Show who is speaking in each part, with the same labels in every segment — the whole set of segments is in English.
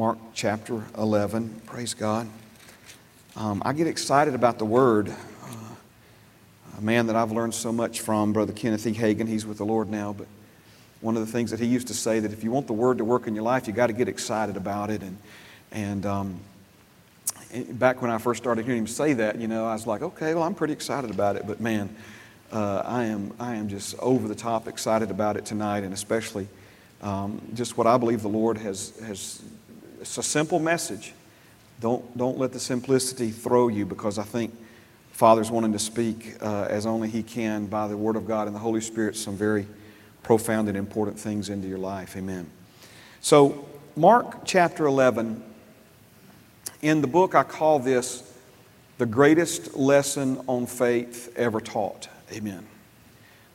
Speaker 1: Mark chapter 11. Praise God. Um, I get excited about the Word. Uh, a man that I've learned so much from, Brother Kenneth E. Hagin, he's with the Lord now, but one of the things that he used to say that if you want the Word to work in your life, you got to get excited about it. And, and um, back when I first started hearing him say that, you know, I was like, okay, well, I'm pretty excited about it. But man, uh, I, am, I am just over the top excited about it tonight, and especially um, just what I believe the Lord has, has. It's a simple message. Don't, don't let the simplicity throw you because I think Father's wanting to speak uh, as only He can by the Word of God and the Holy Spirit some very profound and important things into your life. Amen. So, Mark chapter 11 in the book, I call this the greatest lesson on faith ever taught. Amen.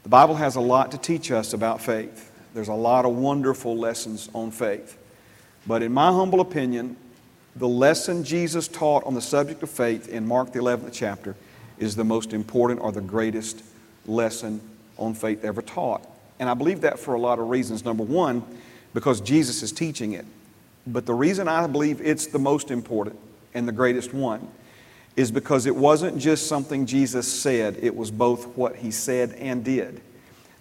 Speaker 1: The Bible has a lot to teach us about faith. There's a lot of wonderful lessons on faith. But in my humble opinion, the lesson Jesus taught on the subject of faith in Mark, the 11th chapter, is the most important or the greatest lesson on faith ever taught. And I believe that for a lot of reasons. Number one, because Jesus is teaching it. But the reason I believe it's the most important and the greatest one is because it wasn't just something Jesus said, it was both what he said and did.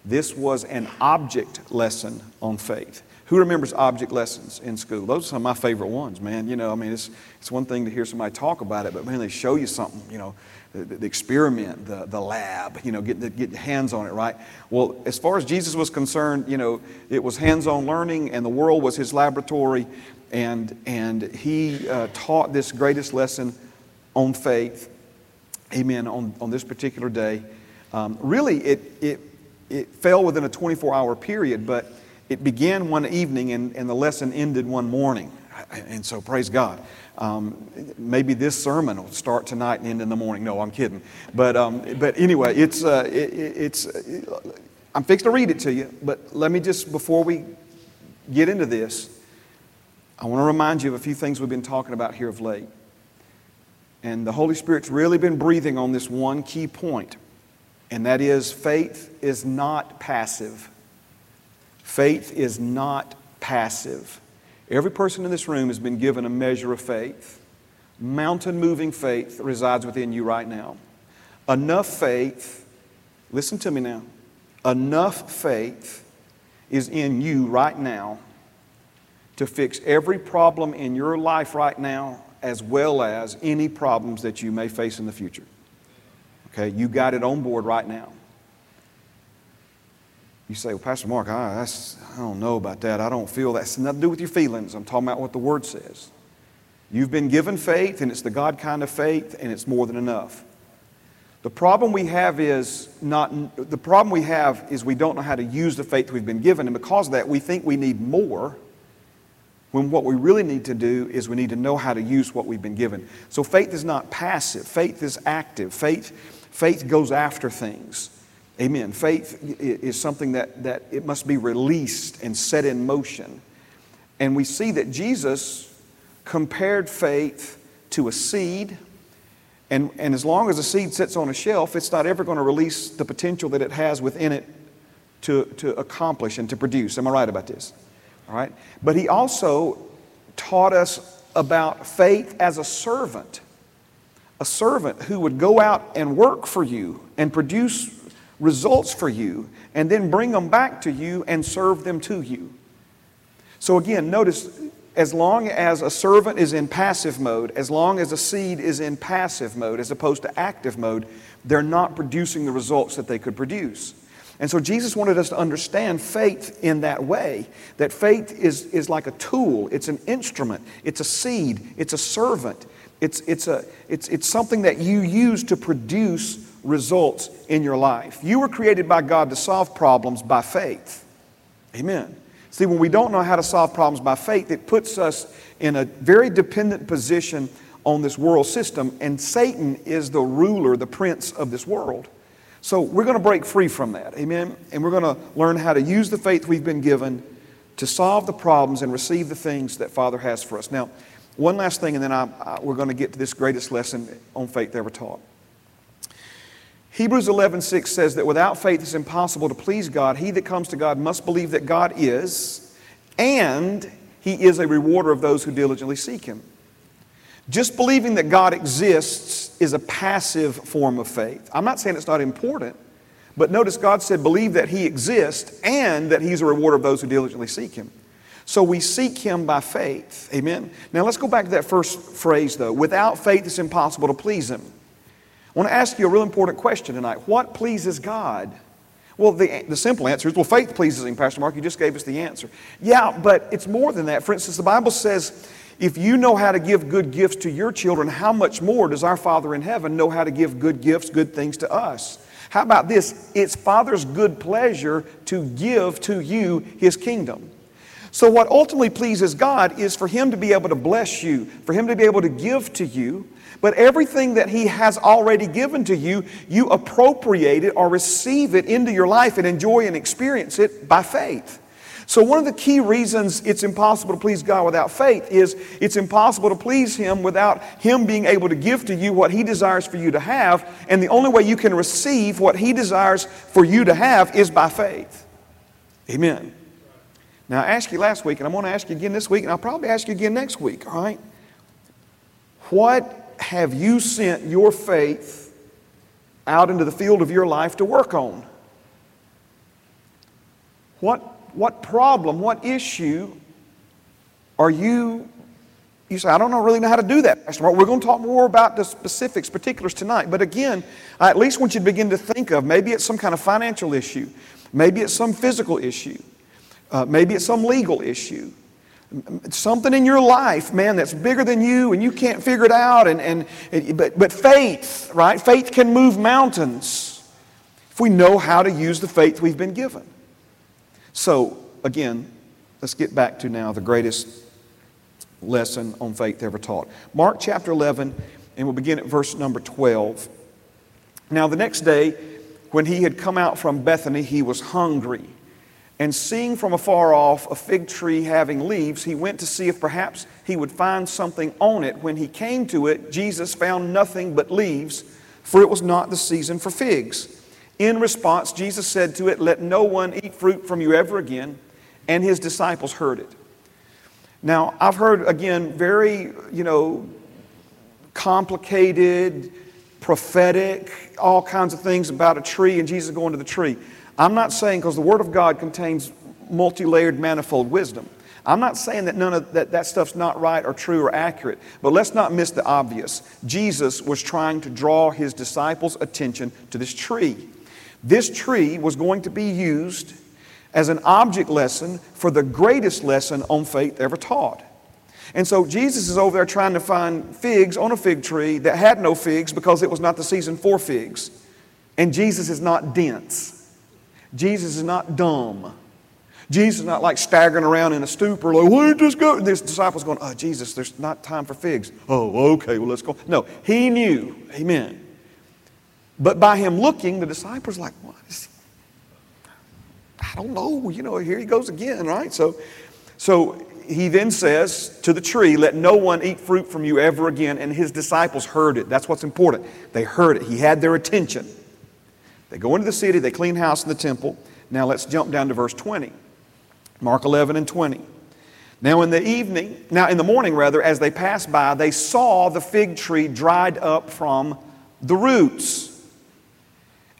Speaker 1: This was an object lesson on faith. Who remembers object lessons in school? Those are some of my favorite ones, man. You know, I mean, it's, it's one thing to hear somebody talk about it, but man, they show you something, you know, the, the experiment, the, the lab, you know, get, the, hands on it, right? Well, as far as Jesus was concerned, you know, it was hands on learning and the world was his laboratory and, and he uh, taught this greatest lesson on faith, amen, on, on this particular day. Um, really, it, it, it fell within a 24 hour period, but it began one evening and, and the lesson ended one morning. And so, praise God. Um, maybe this sermon will start tonight and end in the morning. No, I'm kidding. But, um, but anyway, it's, uh, it, it's, uh, I'm fixed to read it to you, but let me just, before we get into this, I want to remind you of a few things we've been talking about here of late. And the Holy Spirit's really been breathing on this one key point, and that is faith is not passive. Faith is not passive. Every person in this room has been given a measure of faith. Mountain moving faith resides within you right now. Enough faith, listen to me now, enough faith is in you right now to fix every problem in your life right now, as well as any problems that you may face in the future. Okay, you got it on board right now. You say, well, Pastor Mark, I, I don't know about that. I don't feel that. It's nothing to do with your feelings. I'm talking about what the Word says. You've been given faith, and it's the God kind of faith, and it's more than enough. The problem we have is not the problem we have is we don't know how to use the faith we've been given, and because of that, we think we need more when what we really need to do is we need to know how to use what we've been given. So faith is not passive, faith is active. Faith, faith goes after things. Amen. Faith is something that, that it must be released and set in motion. And we see that Jesus compared faith to a seed. And, and as long as a seed sits on a shelf, it's not ever going to release the potential that it has within it to, to accomplish and to produce. Am I right about this? All right? But he also taught us about faith as a servant. A servant who would go out and work for you and produce results for you and then bring them back to you and serve them to you. So again, notice as long as a servant is in passive mode, as long as a seed is in passive mode as opposed to active mode, they're not producing the results that they could produce. And so Jesus wanted us to understand faith in that way that faith is, is like a tool, it's an instrument, it's a seed, it's a servant, it's, it's, a, it's, it's something that you use to produce results in your life. You were created by God to solve problems by faith. Amen. See, when we don't know how to solve problems by faith, it puts us in a very dependent position on this world system, and Satan is the ruler, the prince of this world. So we're going to break free from that. Amen. And we're going to learn how to use the faith we've been given to solve the problems and receive the things that Father has for us. Now, one last thing, and then I, I, we're going to get to this greatest lesson on faith ever taught. Hebrews 11:6 says that without faith it's impossible to please God. He that comes to God must believe that God is, and He is a rewarder of those who diligently seek Him. Just believing that God exists is a passive form of faith. I'm not saying it's not important, but notice God said, believe that He exists and that He's a rewarder of those who diligently seek Him. So we seek Him by faith. Amen. Now let's go back to that first phrase, though. Without faith, it's impossible to please Him. I want to ask you a real important question tonight. What pleases God? Well, the, the simple answer is, well, faith pleases Him, Pastor Mark. You just gave us the answer. Yeah, but it's more than that. For instance, the Bible says, if you know how to give good gifts to your children, how much more does our Father in heaven know how to give good gifts, good things to us? How about this? It's Father's good pleasure to give to you His kingdom. So, what ultimately pleases God is for Him to be able to bless you, for Him to be able to give to you. But everything that He has already given to you, you appropriate it or receive it into your life and enjoy and experience it by faith. So, one of the key reasons it's impossible to please God without faith is it's impossible to please Him without Him being able to give to you what He desires for you to have. And the only way you can receive what He desires for you to have is by faith. Amen. Now, I asked you last week, and I'm going to ask you again this week, and I'll probably ask you again next week, all right? What have you sent your faith out into the field of your life to work on? What, what problem, what issue are you? You say, I don't know, really know how to do that, Pastor Mark. We're going to talk more about the specifics, particulars tonight. But again, I at least want you to begin to think of maybe it's some kind of financial issue, maybe it's some physical issue. Uh, maybe it's some legal issue. Something in your life, man, that's bigger than you and you can't figure it out. And, and, but, but faith, right? Faith can move mountains if we know how to use the faith we've been given. So, again, let's get back to now the greatest lesson on faith ever taught. Mark chapter 11, and we'll begin at verse number 12. Now, the next day, when he had come out from Bethany, he was hungry. And seeing from afar off a fig tree having leaves, he went to see if perhaps he would find something on it. When he came to it, Jesus found nothing but leaves, for it was not the season for figs. In response, Jesus said to it, Let no one eat fruit from you ever again. And his disciples heard it. Now, I've heard, again, very, you know, complicated, prophetic, all kinds of things about a tree and Jesus going to the tree. I'm not saying, because the Word of God contains multi layered, manifold wisdom. I'm not saying that none of that, that stuff's not right or true or accurate, but let's not miss the obvious. Jesus was trying to draw his disciples' attention to this tree. This tree was going to be used as an object lesson for the greatest lesson on faith ever taught. And so Jesus is over there trying to find figs on a fig tree that had no figs because it was not the season for figs. And Jesus is not dense. Jesus is not dumb. Jesus is not like staggering around in a stupor, like, did this go? This disciples going, oh, Jesus, there's not time for figs. Oh, okay, well, let's go. No, he knew. Amen. But by him looking, the disciples like, what is I don't know. You know, here he goes again, right? So, so he then says to the tree, Let no one eat fruit from you ever again. And his disciples heard it. That's what's important. They heard it. He had their attention. They go into the city, they clean house in the temple. Now let's jump down to verse 20. Mark 11 and 20. Now in the evening, now in the morning rather, as they passed by, they saw the fig tree dried up from the roots.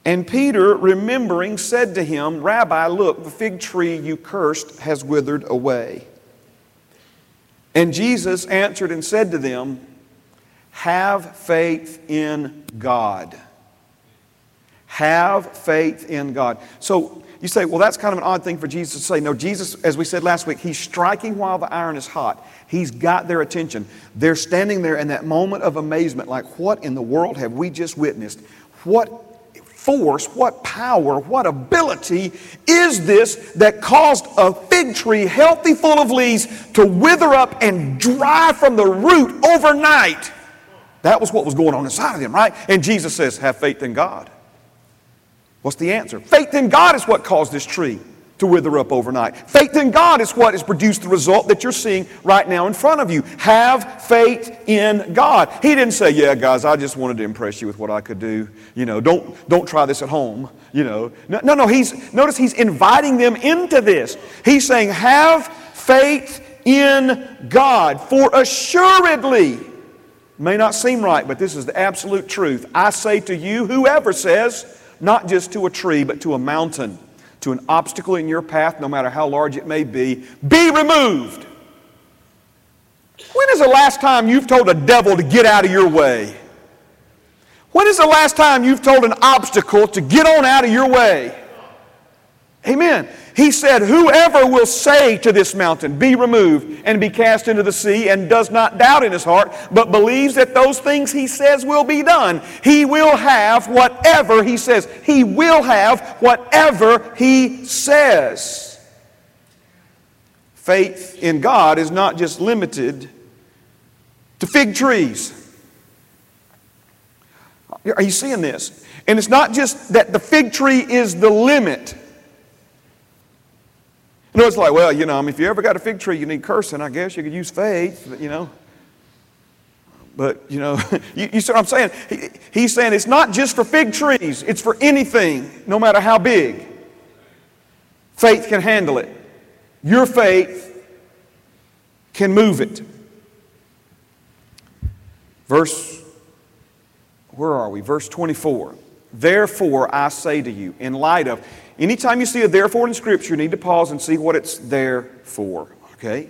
Speaker 1: And Peter, remembering, said to him, Rabbi, look, the fig tree you cursed has withered away. And Jesus answered and said to them, Have faith in God. Have faith in God. So you say, well, that's kind of an odd thing for Jesus to say. No, Jesus, as we said last week, he's striking while the iron is hot. He's got their attention. They're standing there in that moment of amazement, like, what in the world have we just witnessed? What force, what power, what ability is this that caused a fig tree, healthy, full of leaves, to wither up and dry from the root overnight? That was what was going on inside of them, right? And Jesus says, Have faith in God. What's the answer? Faith in God is what caused this tree to wither up overnight. Faith in God is what has produced the result that you're seeing right now in front of you. Have faith in God. He didn't say, "Yeah, guys, I just wanted to impress you with what I could do. You know, don't don't try this at home." You know, no, no, no. He's notice he's inviting them into this. He's saying, "Have faith in God. For assuredly, may not seem right, but this is the absolute truth. I say to you, whoever says, not just to a tree, but to a mountain, to an obstacle in your path, no matter how large it may be, be removed. When is the last time you've told a devil to get out of your way? When is the last time you've told an obstacle to get on out of your way? Amen. He said, Whoever will say to this mountain, Be removed and be cast into the sea, and does not doubt in his heart, but believes that those things he says will be done, he will have whatever he says. He will have whatever he says. Faith in God is not just limited to fig trees. Are you seeing this? And it's not just that the fig tree is the limit. You know, it's like, well, you know, I mean, if you ever got a fig tree, you need cursing, I guess. You could use faith, but, you know. But, you know, you, you see what I'm saying? He, he's saying it's not just for fig trees, it's for anything, no matter how big. Faith can handle it. Your faith can move it. Verse, where are we? Verse 24. Therefore, I say to you, in light of, Anytime you see a therefore in Scripture, you need to pause and see what it's there for. Okay?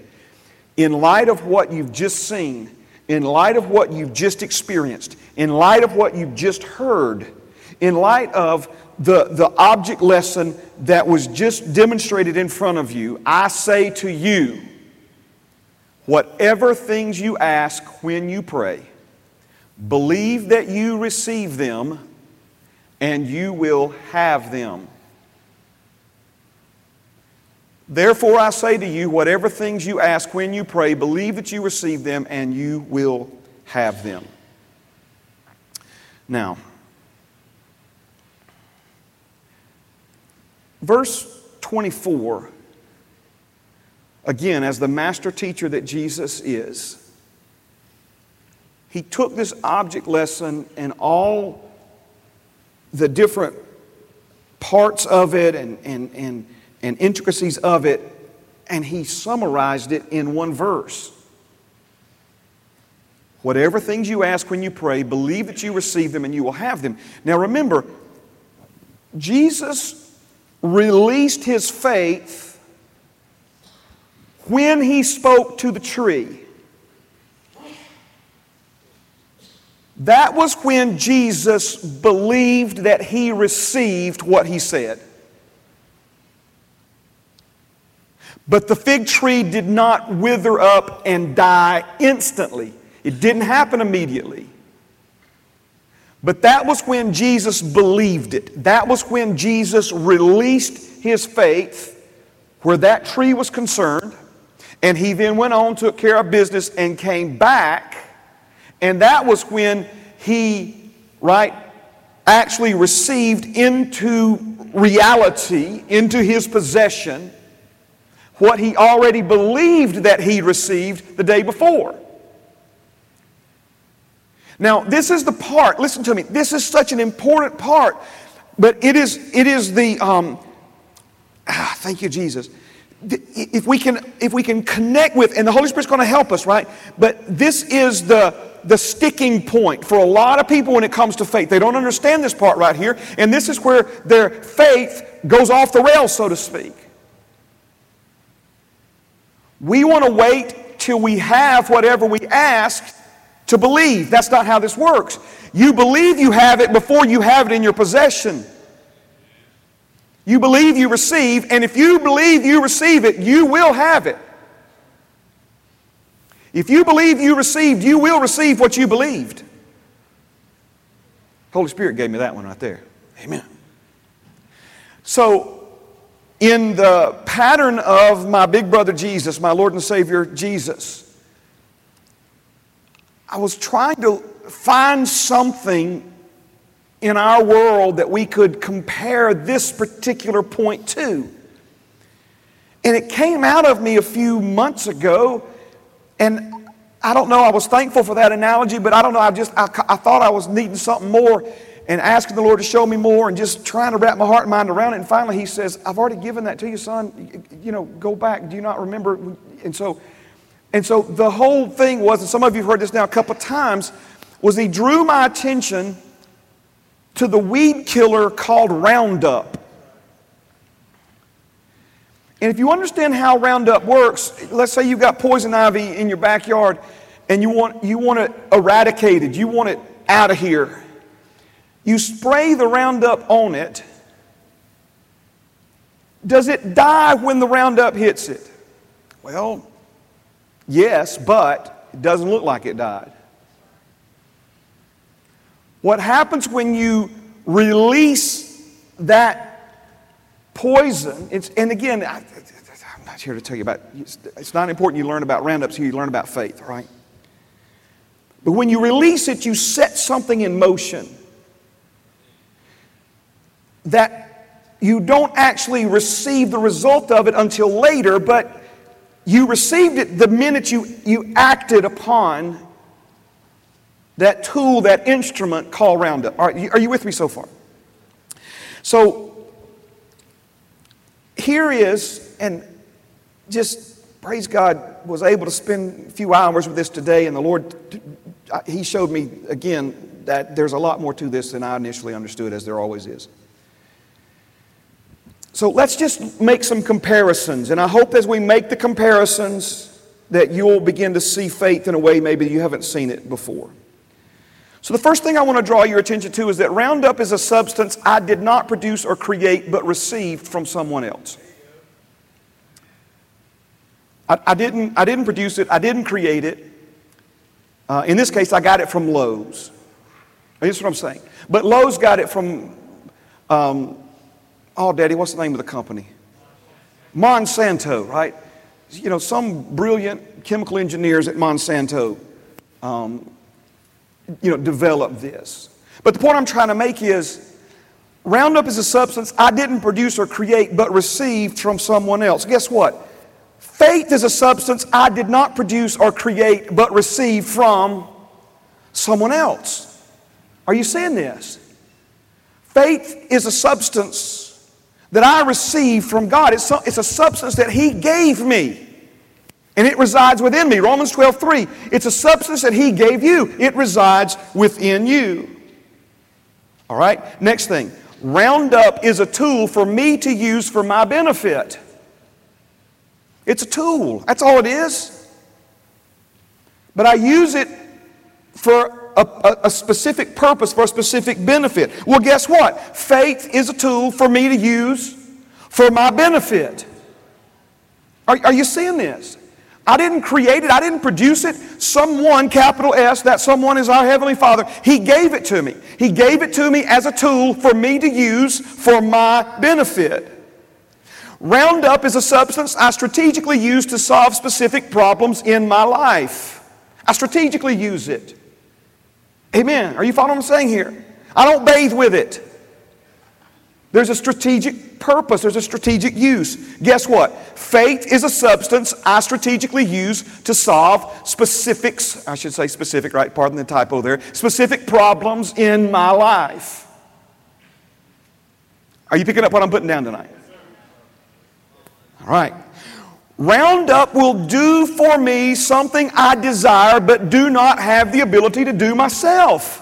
Speaker 1: In light of what you've just seen, in light of what you've just experienced, in light of what you've just heard, in light of the, the object lesson that was just demonstrated in front of you, I say to you, whatever things you ask when you pray, believe that you receive them and you will have them. Therefore, I say to you, whatever things you ask when you pray, believe that you receive them and you will have them. Now, verse 24, again, as the master teacher that Jesus is, he took this object lesson and all the different parts of it and, and, and and intricacies of it, and he summarized it in one verse. Whatever things you ask when you pray, believe that you receive them and you will have them. Now remember, Jesus released his faith when he spoke to the tree. That was when Jesus believed that he received what he said. But the fig tree did not wither up and die instantly. It didn't happen immediately. But that was when Jesus believed it. That was when Jesus released his faith where that tree was concerned. And he then went on, took care of business, and came back. And that was when he, right, actually received into reality, into his possession, what he already believed that he received the day before. Now, this is the part, listen to me, this is such an important part, but it is, it is the, um, ah, thank you, Jesus. If we, can, if we can connect with, and the Holy Spirit's going to help us, right? But this is the, the sticking point for a lot of people when it comes to faith. They don't understand this part right here, and this is where their faith goes off the rails, so to speak. We want to wait till we have whatever we ask to believe. That's not how this works. You believe you have it before you have it in your possession. You believe you receive, and if you believe you receive it, you will have it. If you believe you received, you will receive what you believed. Holy Spirit gave me that one right there. Amen. So, in the pattern of my big brother Jesus, my Lord and Savior Jesus, I was trying to find something in our world that we could compare this particular point to. And it came out of me a few months ago, and I don't know, I was thankful for that analogy, but I don't know, I just, I, I thought I was needing something more and asking the Lord to show me more and just trying to wrap my heart and mind around it. And finally, he says, I've already given that to you, son. You know, go back. Do you not remember? And so And so the whole thing was, and some of you have heard this now a couple times, was he drew my attention to the weed killer called Roundup. And if you understand how Roundup works, let's say you've got poison ivy in your backyard and you want, you want it eradicated, you want it out of here. You spray the Roundup on it. Does it die when the Roundup hits it? Well, yes, but it doesn't look like it died. What happens when you release that poison, and again, I, am not here to tell you about, it's not important you learn about Roundups here, you learn about faith, right? But when you release it, you set something in motion that you don't actually receive the result of it until later, but you received it the minute you, you acted upon that tool, that instrument called Roundup. All right, are you with me so far? So here is, and just praise God, was able to spend a few hours with this today, and the Lord, uh, He showed me again that there's a lot more to this than I initially understood, as there always is. So let's just make some comparisons, and I hope as we make the comparisons that you'll begin to see faith in a way maybe you haven't seen it before. So, the first thing I want to draw your attention to is that Roundup is a substance I did not produce or create, but received from someone else. I, I didn't, I didn't produce it, I didn't create it. Uh, in this case, I got it from Lowe's. That's what I'm saying. But Lowe's got it from, um, oh, Daddy, what's the name of the company? Monsanto, right? You know, some brilliant chemical engineers at Monsanto um, you know, develop this. But the point I'm trying to make is Roundup is a substance I didn't produce or create, but received from someone else. Guess what? Faith is a substance I did not produce or create, but received from someone else. Are you seeing this? Faith is a substance that I received from God. It's, it's a substance that He gave me and it resides within me. Romans 12, 3. It's a substance that He gave you, it resides within you. All right, next thing. Roundup is a tool for me to use for my benefit. It's a tool, that's all it is. But I use it for a, a, specific purpose, for a specific benefit. Well, guess what? Faith is a tool for me to use for my benefit. Are, are you seeing this? I didn't create it, I didn't produce it. Someone, capital S, that someone is our Heavenly Father, He gave it to me. He gave it to me as a tool for me to use for my benefit. Roundup is a substance I strategically use to solve specific problems in my life. I strategically use it. Amen. Are you following what I'm saying here? I don't bathe with it. There's a strategic purpose, there's a strategic use. Guess what? Faith is a substance I strategically use to solve specifics, I should say specific, right? Pardon the typo there. Specific problems in my life. Are you picking up what I'm putting down tonight? All right. Roundup will do for me something I desire but do not have the ability to do myself.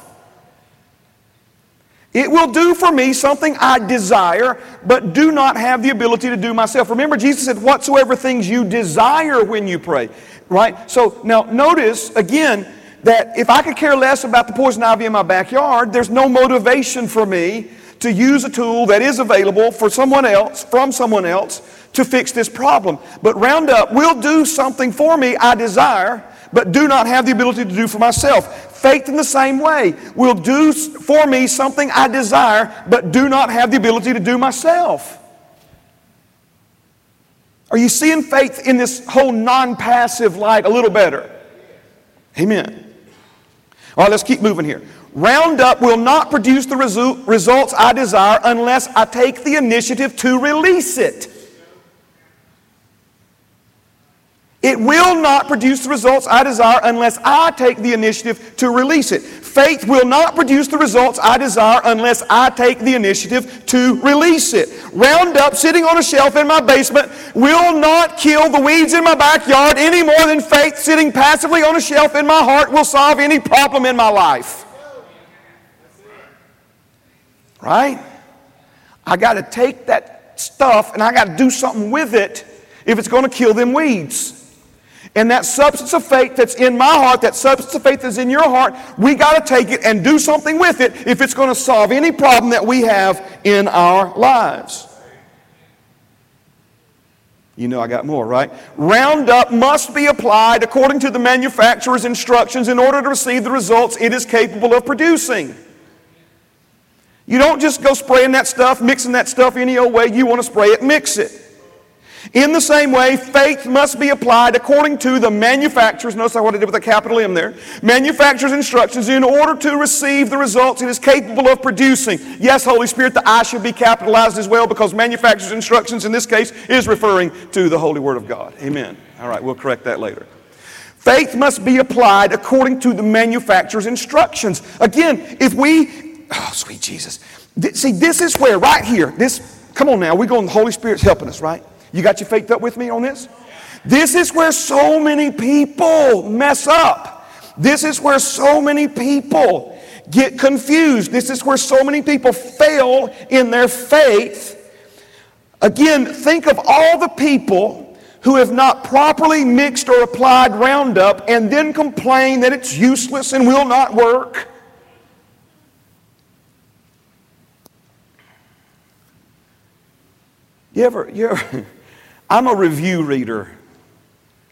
Speaker 1: It will do for me something I desire, but do not have the ability to do myself. Remember, Jesus said, Whatsoever things you desire when you pray. Right? So now notice again that if I could care less about the poison ivy in my backyard, there's no motivation for me to use a tool that is available for someone else, from someone else, to fix this problem. But Roundup will do something for me I desire, but do not have the ability to do for myself. Faith in the same way will do for me something I desire, but do not have the ability to do myself. Are you seeing faith in this whole non passive light a little better? Amen. All right, let's keep moving here. Roundup will not produce the resu- results I desire unless I take the initiative to release it. It will not produce the results I desire unless I take the initiative to release it. Faith will not produce the results I desire unless I take the initiative to release it. Roundup sitting on a shelf in my basement will not kill the weeds in my backyard any more than faith sitting passively on a shelf in my heart will solve any problem in my life. Right? I got to take that stuff and I got to do something with it if it's going to kill them weeds. And that substance of faith that's in my heart, that substance of faith that's in your heart, we got to take it and do something with it if it's going to solve any problem that we have in our lives. You know I got more, right? Roundup must be applied according to the manufacturer's instructions in order to receive the results it is capable of producing. You don't just go spraying that stuff, mixing that stuff any old way you want to spray it, mix it. In the same way, faith must be applied according to the manufacturer's, notice what I did with a capital M there, manufacturer's instructions in order to receive the results it is capable of producing. Yes, Holy Spirit, the I should be capitalized as well because manufacturer's instructions in this case is referring to the Holy Word of God. Amen. All right, we'll correct that later. Faith must be applied according to the manufacturer's instructions. Again, if we, oh, sweet Jesus. See, this is where, right here, this, come on now, we're going, the Holy Spirit's helping us, right? You got your faith up with me on this? This is where so many people mess up. This is where so many people get confused. This is where so many people fail in their faith. Again, think of all the people who have not properly mixed or applied Roundup and then complain that it's useless and will not work. You ever, you ever, I'm a review reader.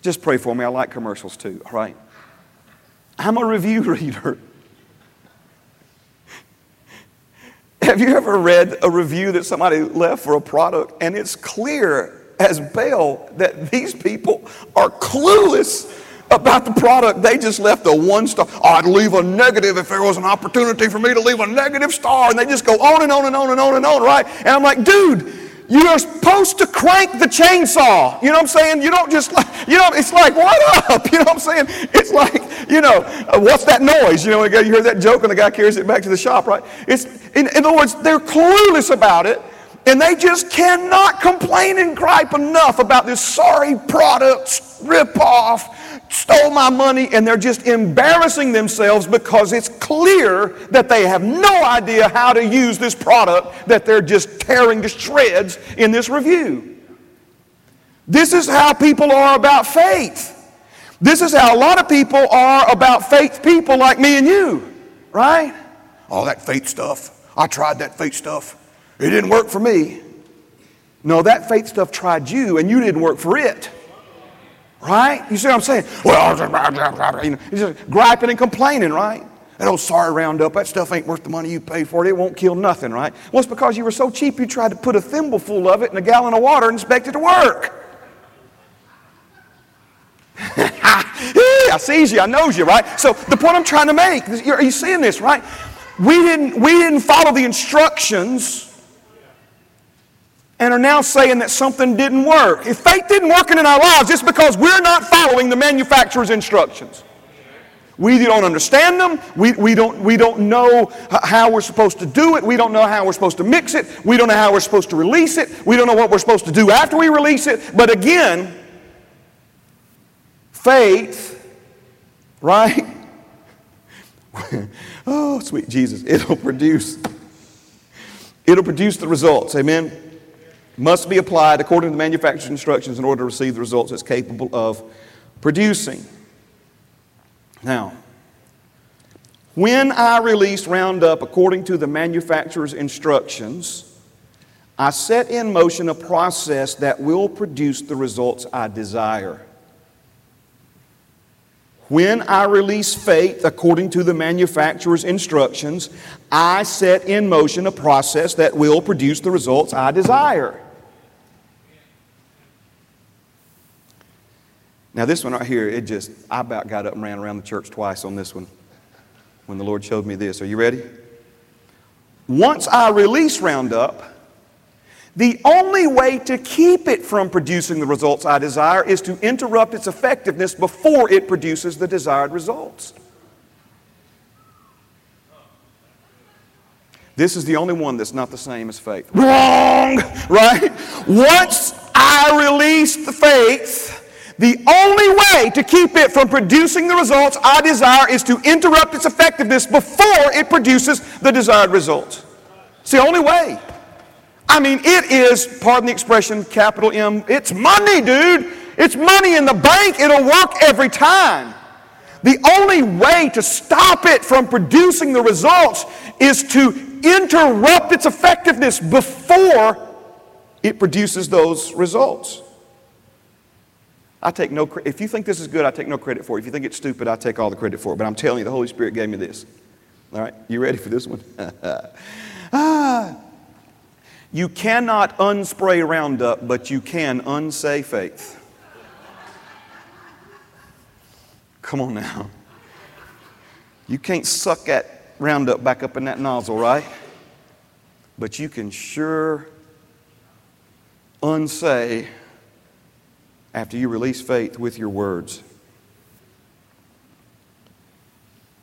Speaker 1: Just pray for me. I like commercials too, all right? I'm a review reader. Have you ever read a review that somebody left for a product and it's clear as Bell that these people are clueless about the product? They just left a one star. I'd leave a negative if there was an opportunity for me to leave a negative star. And they just go on and on and on and on and on, right? And I'm like, dude, you are supposed to crank the chainsaw. You know what I'm saying? You don't just, you know, it's like, what up? You know what I'm saying? It's like, you know, uh, what's that noise? You know, you hear that joke and the guy carries it back to the shop, right? It's, in, in other words, they're clueless about it and they just cannot complain and gripe enough about this sorry product rip off stole my money, and they're just embarrassing themselves because it's clear that they have no idea how to use this product that they're just tearing to shreds in this review. This is how people are about faith. This is how a lot of people are about faith people like me and you, right? All that faith stuff. I tried that faith stuff. It didn't work for me. No, that faith stuff tried you and you didn't work for it. Right? You see what I'm saying? Well, you know, he's just griping and complaining, right? That old sorry Roundup, that stuff ain't worth the money you paid for it. It won't kill nothing, right? Well, it's because you were so cheap you tried to put a thimble full of it in a gallon of water and expect it to work. I sees you, I knows you, right? So the point I'm trying to make, are you seeing this, right? We didn't, we didn't follow the instructions and are now saying that something didn't work. If faith didn't work in our lives, it's because we're not following the manufacturer's instructions. We don't understand them. We, we, don't, we don't know how we're supposed to do it. We don't know how we're supposed to mix it. We don't know how we're supposed to release it. We don't know what we're supposed to do after we release it. But again, faith, right? oh, sweet Jesus, it'll produce. It'll produce the results. Amen must be applied according to the manufacturer's instructions in order to receive the results it's capable of producing. Now, when I release Roundup according to the manufacturer's instructions, I set in motion a process that will produce the results I desire. When I release faith according to the manufacturer's instructions, I set in motion a process that will produce the results I desire. Now, this one right here, it just, I about got up and ran around the church twice on this one when the Lord showed me this. Are you ready? Once I release Roundup, the only way to keep it from producing the results I desire is to interrupt its effectiveness before it produces the desired results. This is the only one that's not the same as faith. Wrong! Right? Once I release the faith, the only way to keep it from producing the results I desire is to interrupt its effectiveness before it produces the desired results. It's the only way. I mean, it is, pardon the expression, capital M, it's money, dude. It's money in the bank. It'll work every time. The only way to stop it from producing the results is to interrupt its effectiveness before it produces those results. I take no credit. If you think this is good, I take no credit for it. If you think it's stupid, I take all the credit for it. But I'm telling you, the Holy Spirit gave me this. All right, you ready for this one? ah. You cannot unspray Roundup, but you can unsay faith. Come on now. You can't suck that Roundup back up in that nozzle, right? But you can sure unsay after you release faith with your words.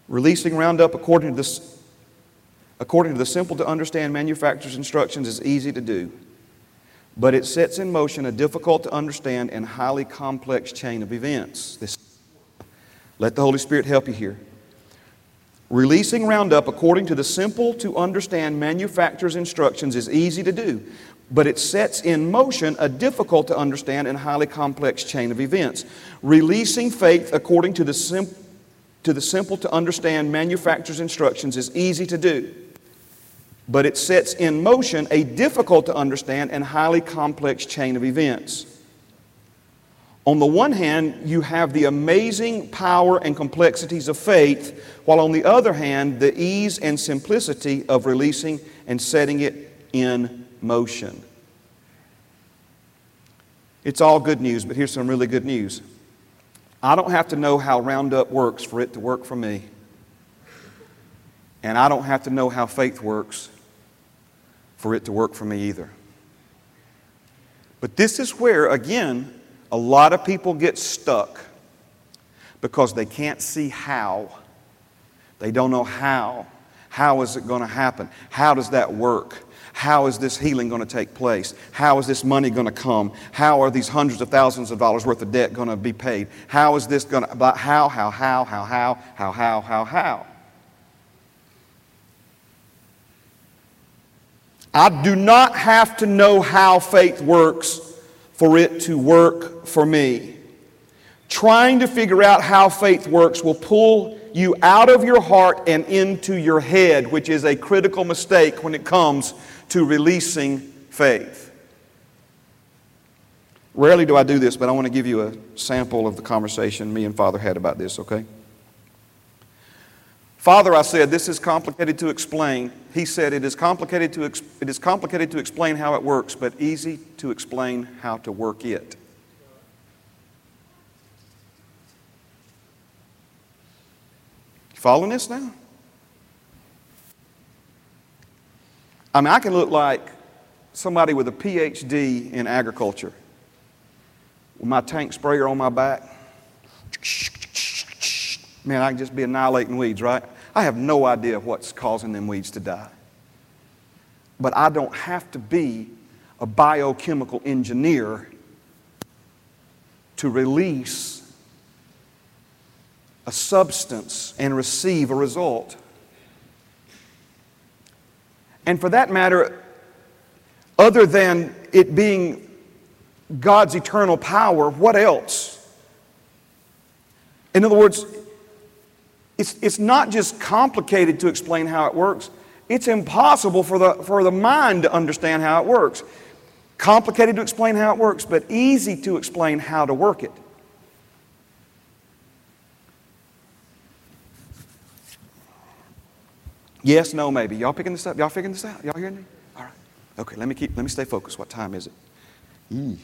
Speaker 1: Releasing Roundup according to, this, according to the simple to understand manufacturer's instructions is easy to do, but it sets in motion a difficult to understand and highly complex chain of events. This, let the Holy Spirit help you here. Releasing Roundup according to the simple to understand manufacturer's instructions is easy to do, but it sets in motion a difficult to understand and highly complex chain of events. Releasing faith according to the, sim- to the simple to understand manufacturer's instructions is easy to do, but it sets in motion a difficult to understand and highly complex chain of events. On the one hand, you have the amazing power and complexities of faith, while on the other hand, the ease and simplicity of releasing and setting it in motion. It's all good news, but here's some really good news. I don't have to know how Roundup works for it to work for me. And I don't have to know how faith works for it to work for me either. But this is where, again, a lot of people get stuck because they can't see how. They don't know how. How is it going to happen? How does that work? How is this healing going to take place? How is this money going to come? How are these hundreds of thousands of dollars worth of debt going to be paid? How is this going to, how, how, how, how, how, how, how, how, how? I do not have to know how faith works for it to work for me. Trying to figure out how faith works will pull you out of your heart and into your head, which is a critical mistake when it comes to releasing faith. Rarely do I do this, but I want to give you a sample of the conversation me and Father had about this, okay? Father, I said, this is complicated to explain. He said, it is complicated to, ex- it is complicated to explain how it works, but easy to explain how to work it. Following this now? I mean, I can look like somebody with a PhD in agriculture with my tank sprayer on my back. Man, I can just be annihilating weeds, right? I have no idea what's causing them weeds to die. But I don't have to be a biochemical engineer to release a substance and receive a result. And for that matter, other than it being God's eternal power, what else? In other words, it's, it's not just complicated to explain how it works, it's impossible for the, for the mind to understand how it works. Complicated to explain how it works, but easy to explain how to work it. Yes, no, maybe. Y'all picking this up? Y'all figuring this out? Y'all hearing me? All right. Okay, let me keep let me stay focused. What time is it?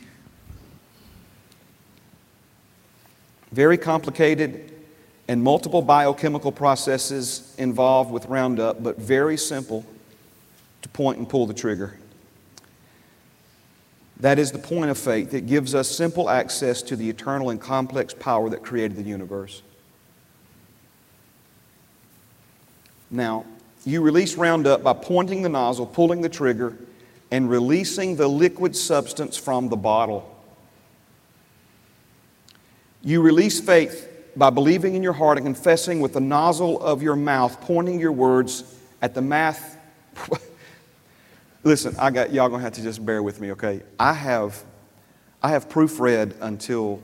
Speaker 1: Very complicated and multiple biochemical processes involved with Roundup, but very simple to point and pull the trigger. That is the point of faith. that gives us simple access to the eternal and complex power that created the universe. Now, You release Roundup by pointing the nozzle, pulling the trigger, and releasing the liquid substance from the bottle. You release faith by believing in your heart and confessing with the nozzle of your mouth, pointing your words at the math. Listen, I got y'all gonna have to just bear with me, okay? I have I have proofread until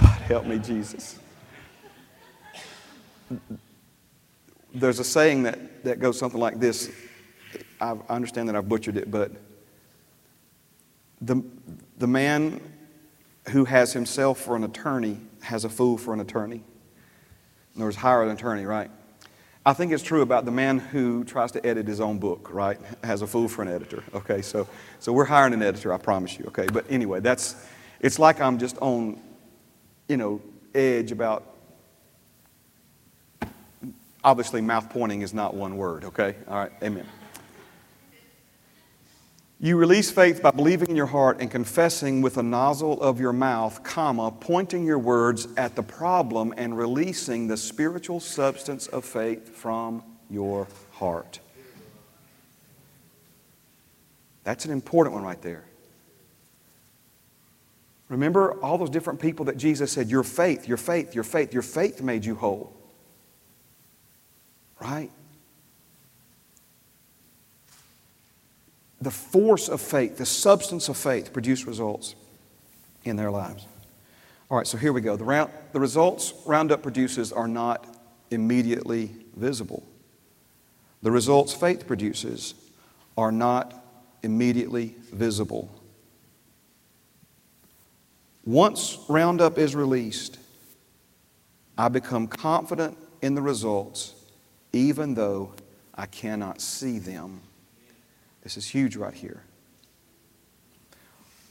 Speaker 1: God help me, Jesus. There's a saying that, that goes something like this. I understand that I've butchered it, but the, the man who has himself for an attorney has a fool for an attorney. In other words, hire an attorney, right? I think it's true about the man who tries to edit his own book, right? Has a fool for an editor. Okay, so so we're hiring an editor, I promise you. Okay, but anyway, that's it's like I'm just on, you know, edge about. Obviously, mouth pointing is not one word. Okay, all right, amen. You release faith by believing in your heart and confessing with a nozzle of your mouth, comma, pointing your words at the problem and releasing the spiritual substance of faith from your heart. That's an important one right there. Remember all those different people that Jesus said, Your faith, your faith, your faith, your faith made you whole. Right? the force of faith, the substance of faith produce results in their lives. All right, so here we go. The, round, the results Roundup produces are not immediately visible. The results faith produces are not immediately visible. Once Roundup is released, I become confident in the results, even though I cannot see them. This is huge right here.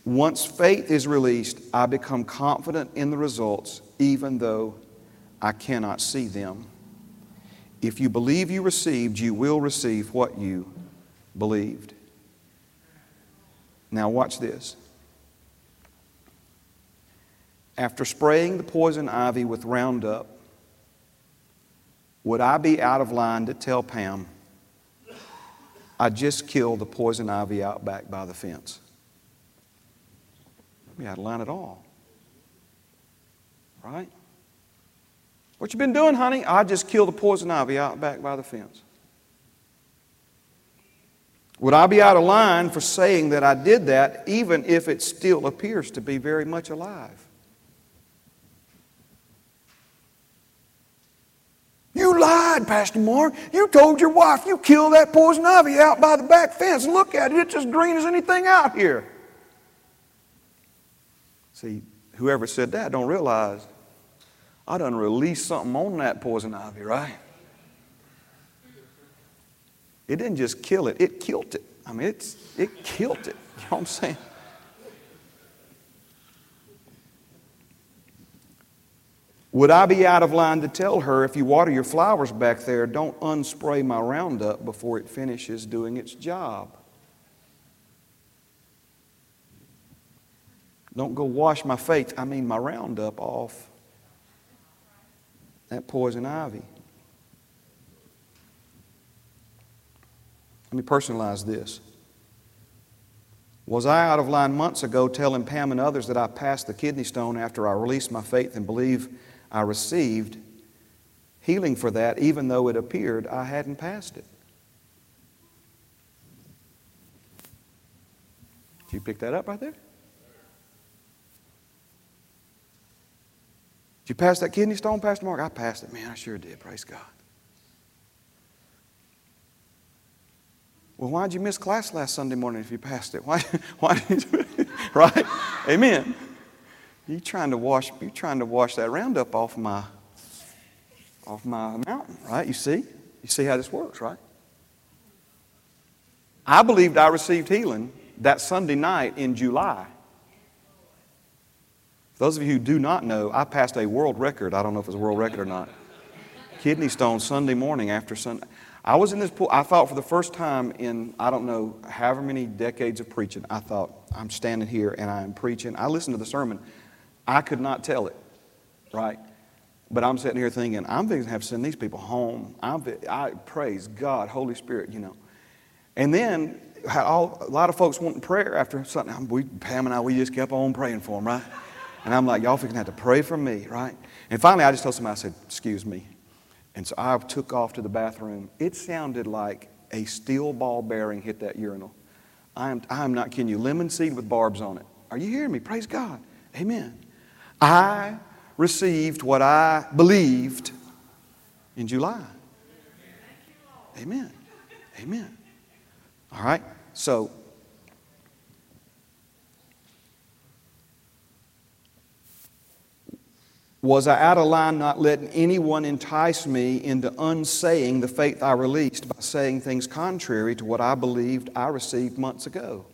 Speaker 1: Once faith is released, I become confident in the results, even though I cannot see them. If you believe you received, you will receive what you believed. Now, watch this. After spraying the poison ivy with Roundup, would I be out of line to tell Pam? I just killed the poison ivy out back by the fence. I'd be out of line at all. Right? What you been doing, honey? I just killed the poison ivy out back by the fence. Would I be out of line for saying that I did that, even if it still appears to be very much alive? You lied, Pastor Mark. You told your wife you killed that poison ivy out by the back fence. Look at it, it's as green as anything out here. See, whoever said that don't realize I done released something on that poison ivy, right? It didn't just kill it, it killed it. I mean, it's, it killed it. You know what I'm saying? Would I be out of line to tell her, if you water your flowers back there, don't unspray my Roundup before it finishes doing its job? Don't go wash my faith, I mean my Roundup off that poison ivy. Let me personalize this. Was I out of line months ago telling Pam and others that I passed the kidney stone after I released my faith and believe I received healing for that, even though it appeared I hadn't passed it. Did you pick that up right there? Did you pass that kidney stone, Pastor Mark? I passed it. Man, I sure did. Praise God. Well, why did you miss class last Sunday morning if you passed it? Why, why did you, right? Amen. You trying to wash you trying to wash that roundup off my off my mountain, right? You see? You see how this works, right? I believed I received healing that Sunday night in July. Those of you who do not know, I passed a world record. I don't know if it's a world record or not. Kidney stone Sunday morning after Sunday. I was in this pool. I thought for the first time in, I don't know, however many decades of preaching, I thought, I'm standing here and I'm preaching. I listened to the sermon. I could not tell it. right? But I'm sitting here thinking, I'm going to have to send these people home. I'm, I praise God, Holy Spirit, you know. And then all, a lot of folks wanting prayer after something. We, Pam and I, we just kept on praying for them, right? And I'm like, y'all going to have to pray for me, right? And finally, I just told somebody, I said, excuse me. And so I took off to the bathroom. It sounded like a steel ball bearing hit that urinal. I am, I am not kidding you. Lemon seed with barbs on it. Are you hearing me? Praise God. Amen. I received what I believed in July. Amen. Amen. All right? So, was I out of line not letting anyone entice me into unsaying the faith I released by saying things contrary to what I believed I received months ago?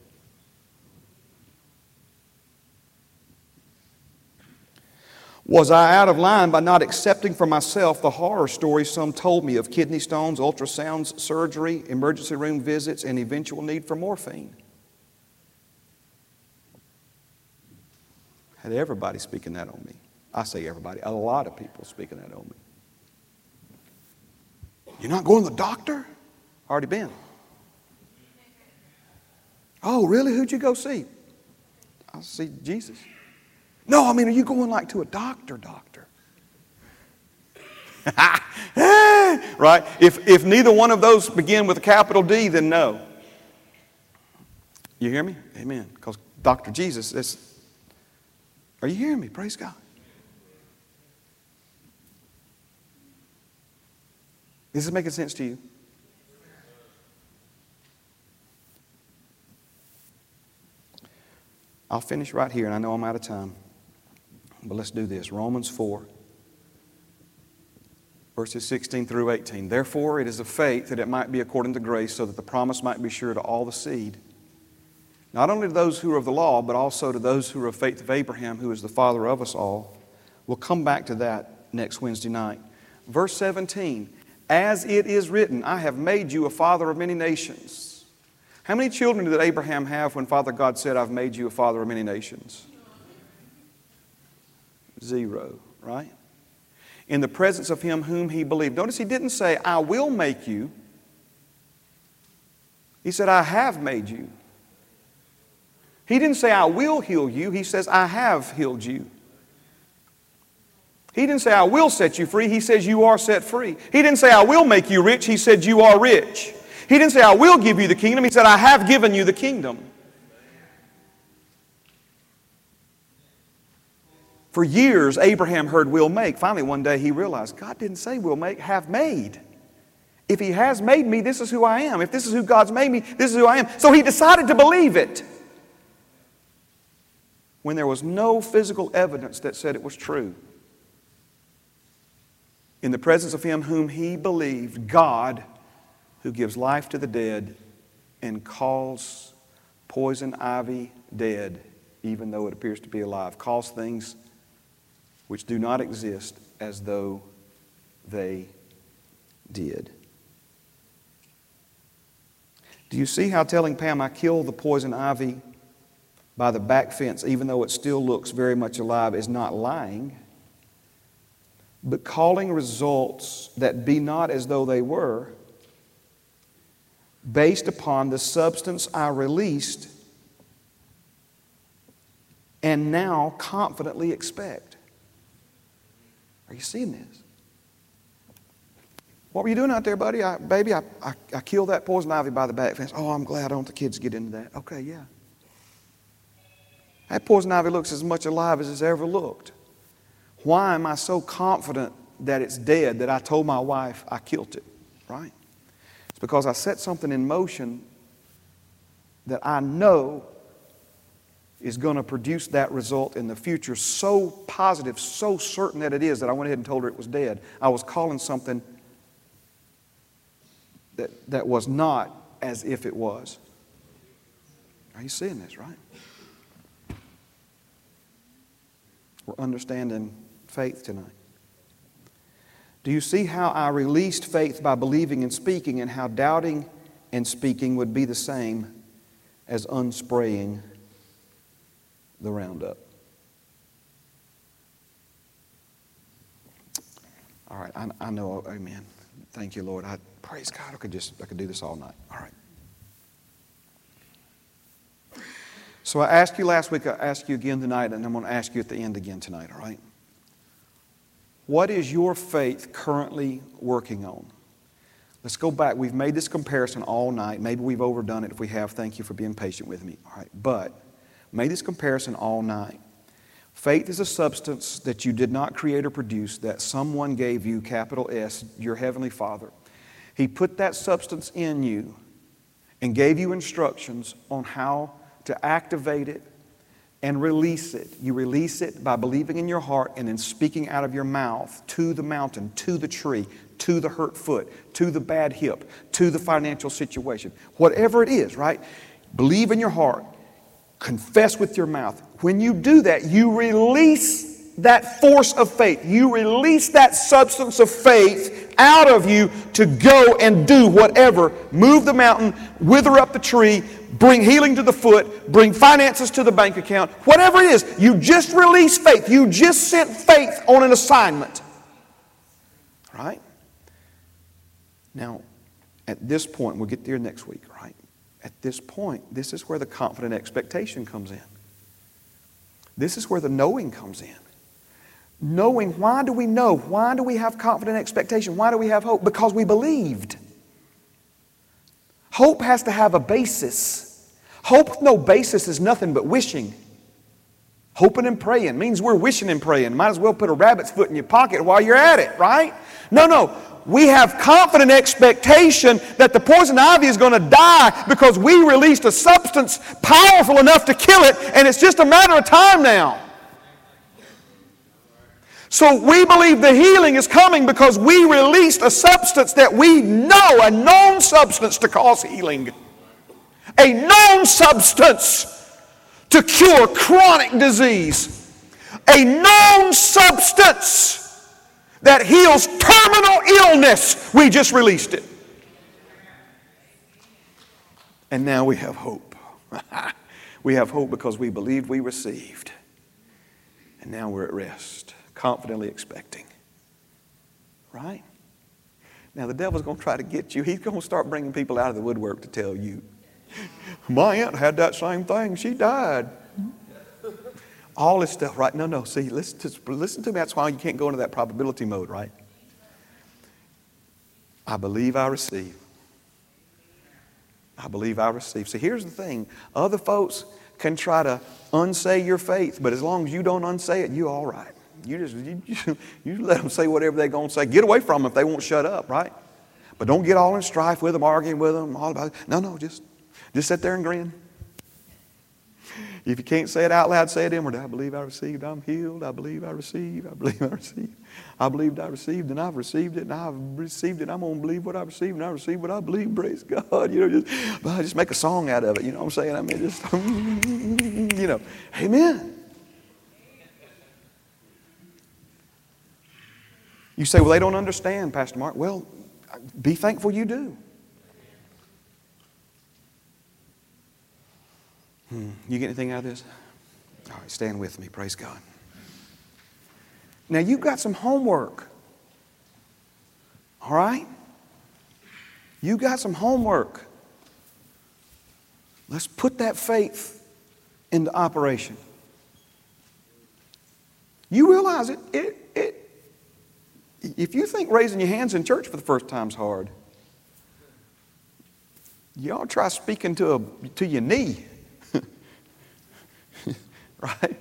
Speaker 1: Was I out of line by not accepting for myself the horror stories some told me of kidney stones, ultrasounds, surgery, emergency room visits, and eventual need for morphine? Had everybody speaking that on me. I say everybody, a lot of people speaking that on me. You're not going to the doctor? Already been. Oh, really? Who'd you go see? I see Jesus. No, I mean, are you going like to a doctor, doctor? right? If, if neither one of those begin with a capital D, then no. You hear me? Amen. Because Dr. Jesus, that's, are you hearing me? Praise God. Is this making sense to you? I'll finish right here, and I know I'm out of time. But let's do this. Romans 4, verses 16 through 18. Therefore, it is of faith that it might be according to grace, so that the promise might be sure to all the seed, not only to those who are of the law, but also to those who are of faith of Abraham, who is the father of us all. We'll come back to that next Wednesday night. Verse 17 As it is written, I have made you a father of many nations. How many children did Abraham have when Father God said, I've made you a father of many nations? Zero, right? In the presence of him whom he believed. Notice he didn't say, I will make you. He said, I have made you. He didn't say, I will heal you. He says, I have healed you. He didn't say, I will set you free. He says, You are set free. He didn't say, I will make you rich. He said, You are rich. He didn't say, I will give you the kingdom. He said, I have given you the kingdom. For years, Abraham heard will make. Finally, one day he realized God didn't say will make, have made. If he has made me, this is who I am. If this is who God's made me, this is who I am. So he decided to believe it when there was no physical evidence that said it was true. In the presence of him whom he believed, God, who gives life to the dead and calls poison ivy dead, even though it appears to be alive, calls things which do not exist as though they did. Do you see how telling Pam I killed the poison ivy by the back fence, even though it still looks very much alive, is not lying, but calling results that be not as though they were, based upon the substance I released and now confidently expect? Are you seeing this? What were you doing out there, buddy? I, baby, I, I, I killed that poison ivy by the back fence. Oh, I'm glad I don't the kids get into that. Okay, yeah. That poison ivy looks as much alive as it's ever looked. Why am I so confident that it's dead that I told my wife I killed it? Right? It's because I set something in motion that I know is going to produce that result in the future so positive, so certain that it is that I went ahead and told her it was dead. I was calling something that, that was not as if it was. Are you seeing this, right? We're understanding faith tonight. Do you see how I released faith by believing and speaking, and how doubting and speaking would be the same as unspraying the Roundup. All right, I, I know, amen. Thank you, Lord. I praise God. I could just, I could do this all night. All right. So I asked you last week, I asked you again tonight, and I'm going to ask you at the end again tonight, all right? What is your faith currently working on? Let's go back. We've made this comparison all night. Maybe we've overdone it. If we have, thank you for being patient with me. All right. But made this comparison all night. Faith is a substance that you did not create or produce, that someone gave you, capital S, your Heavenly Father. He put that substance in you and gave you instructions on how to activate it and release it. You release it by believing in your heart and then speaking out of your mouth to the mountain, to the tree, to the hurt foot, to the bad hip, to the financial situation. Whatever it is, right? Believe in your heart, confess with your mouth. When you do that, you release that force of faith. You release that substance of faith out of you to go and do whatever. Move the mountain, wither up the tree, bring healing to the foot, bring finances to the bank account, whatever it is. You just release faith. You just sent faith on an assignment. Right? Now, at this point, we'll get there next week? At this point, this is where the confident expectation comes in. This is where the knowing comes in. Knowing, why do we know? Why do we have confident expectation? Why do we have hope? Because we believed. Hope has to have a basis. Hope with no basis is nothing but wishing. Hoping and praying means we're wishing and praying. Might as well put a rabbit's foot in your pocket while you're at it, right? No, no. We have confident expectation that the poison ivy is going to die because we released a substance powerful enough to kill it, and it's just a matter of time now. So we believe the healing is coming because we released a substance that we know, a known substance to cause healing. A known substance to cure chronic disease. A known substance that heals terminal illness. We just released it. And now we have hope. we have hope because we believed we received. And now we're at rest confidently expecting. Right? Now, the devil's going to try to get you. He's going to start bringing people out of the woodwork to tell you. My aunt had that same thing. She died. All this stuff, right? No, no. See, listen to, listen to me. That's why you can't go into that probability mode, right? I believe I receive. I believe I receive. See, here's the thing. Other folks can try to unsay your faith, but as long as you don't unsay it, you're all right. You just, you, you let them say whatever they're going to say. Get away from them if they won't shut up, right? But don't get all in strife with them, arguing with them, all about it. No, no, just, just sit there and grin. If you can't say it out loud, say it inward. I believe I received, I'm healed. I believe I received, I believe I received. I believed I received, and I've received it, and I've received it. I'm to believe what I received, and I received what I believe. Praise God. You know, just, just make a song out of it. You know what I'm saying? I mean, just, you know, amen. You say, well, they don't understand, Pastor Mark. Well, be thankful you do. Hmm. You get anything out of this? All right, stand with me. Praise God. Now, you've got some homework. All right? You got some homework. Let's put that faith into operation. You realize it, it, it if you think raising your hands in church for the first time is hard, to try speaking to, a, to your knee. right?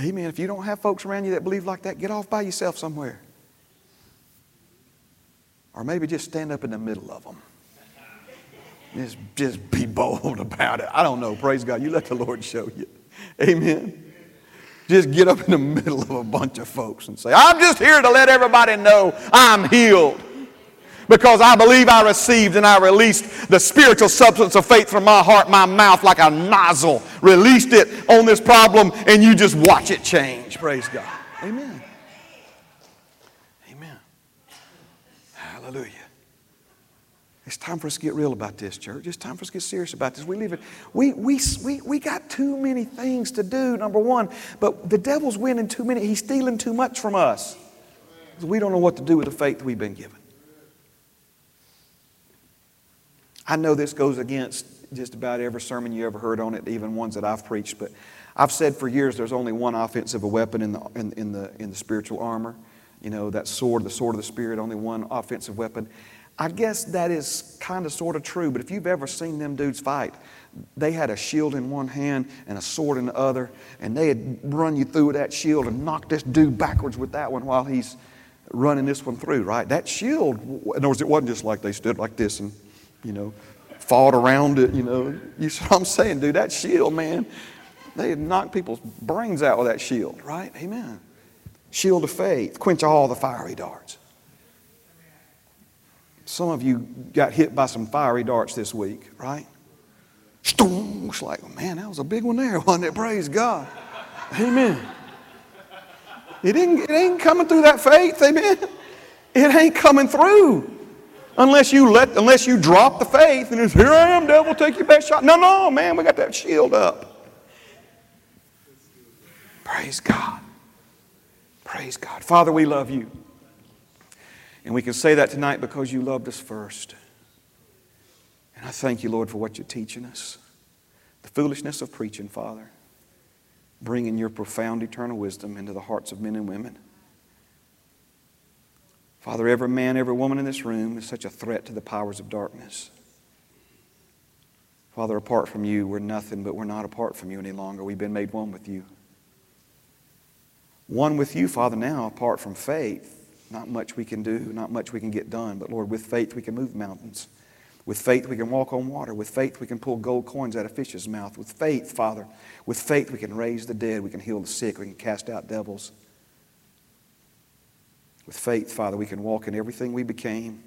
Speaker 1: Amen. If you don't have folks around you that believe like that, get off by yourself somewhere. Or maybe just stand up in the middle of them. Just, just be bold about it. I don't know. Praise God. You let the Lord show you. Amen just get up in the middle of a bunch of folks and say, I'm just here to let everybody know I'm healed. Because I believe I received and I released the spiritual substance of faith from my heart, my mouth, like a nozzle. Released it on this problem, and you just watch it change. Praise God. Amen. Amen. Hallelujah. It's time for us to get real about this, church. It's time for us to get serious about this. We leave it. We, we, we, we got too many things to do, number one. But the devil's winning too many. He's stealing too much from us. we don't know what to do with the faith we've been given. I know this goes against just about every sermon you ever heard on it, even ones that I've preached, but I've said for years there's only one offensive weapon in the, in, in, the, in the spiritual armor. You know, that sword, the sword of the Spirit, only one offensive weapon. I guess that is kind of sort of true, but if you've ever seen them dudes fight, they had a shield in one hand and a sword in the other, and they had run you through that shield and knocked this dude backwards with that one while he's running this one through, right? That shield, in other words, it wasn't just like they stood like this and, you know, fought around it, you know. You see what I'm saying, dude? That shield, man, they had knocked people's brains out with that shield, right? Amen. Shield of faith, quench all the fiery darts. Some of you got hit by some fiery darts this week, right? It's like, man, that was a big one there, wasn't it? Praise God. Amen. It ain't, it ain't coming through that faith, amen. It ain't coming through. Unless you let, unless you drop the faith and it's here I am, devil, take your best shot. No, no, man, we got that shield up. Praise God. Praise God. Father, we love you. And we can say that tonight because you loved us first. And I thank you, Lord, for what you're teaching us. The foolishness of preaching, Father, bringing your profound eternal wisdom into the hearts of men and women. Father, every man, every woman in this room is such a threat to the powers of darkness. Father, apart from you, we're nothing, but we're not apart from you any longer. We've been made one with you. One with you, Father, now, apart from faith. Not much we can do, not much we can get done, but Lord, with faith we can move mountains. With faith, we can walk on water. With faith, we can pull gold coins out of fish's mouth. With faith, Father, with faith, we can raise the dead. We can heal the sick. We can cast out devils. With faith, Father, we can walk in everything we became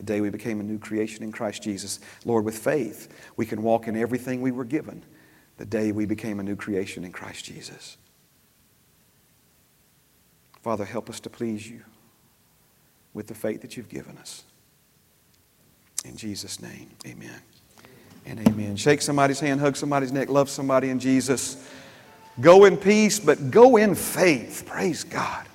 Speaker 1: the day we became a new creation in Christ Jesus. Lord, with faith, we can walk in everything we were given the day we became a new creation in Christ Jesus. Father, help us to please you with the faith that you've given us. In Jesus' name, amen and amen. Shake somebody's hand, hug somebody's neck, love somebody in Jesus. Go in peace, but go in faith. Praise God.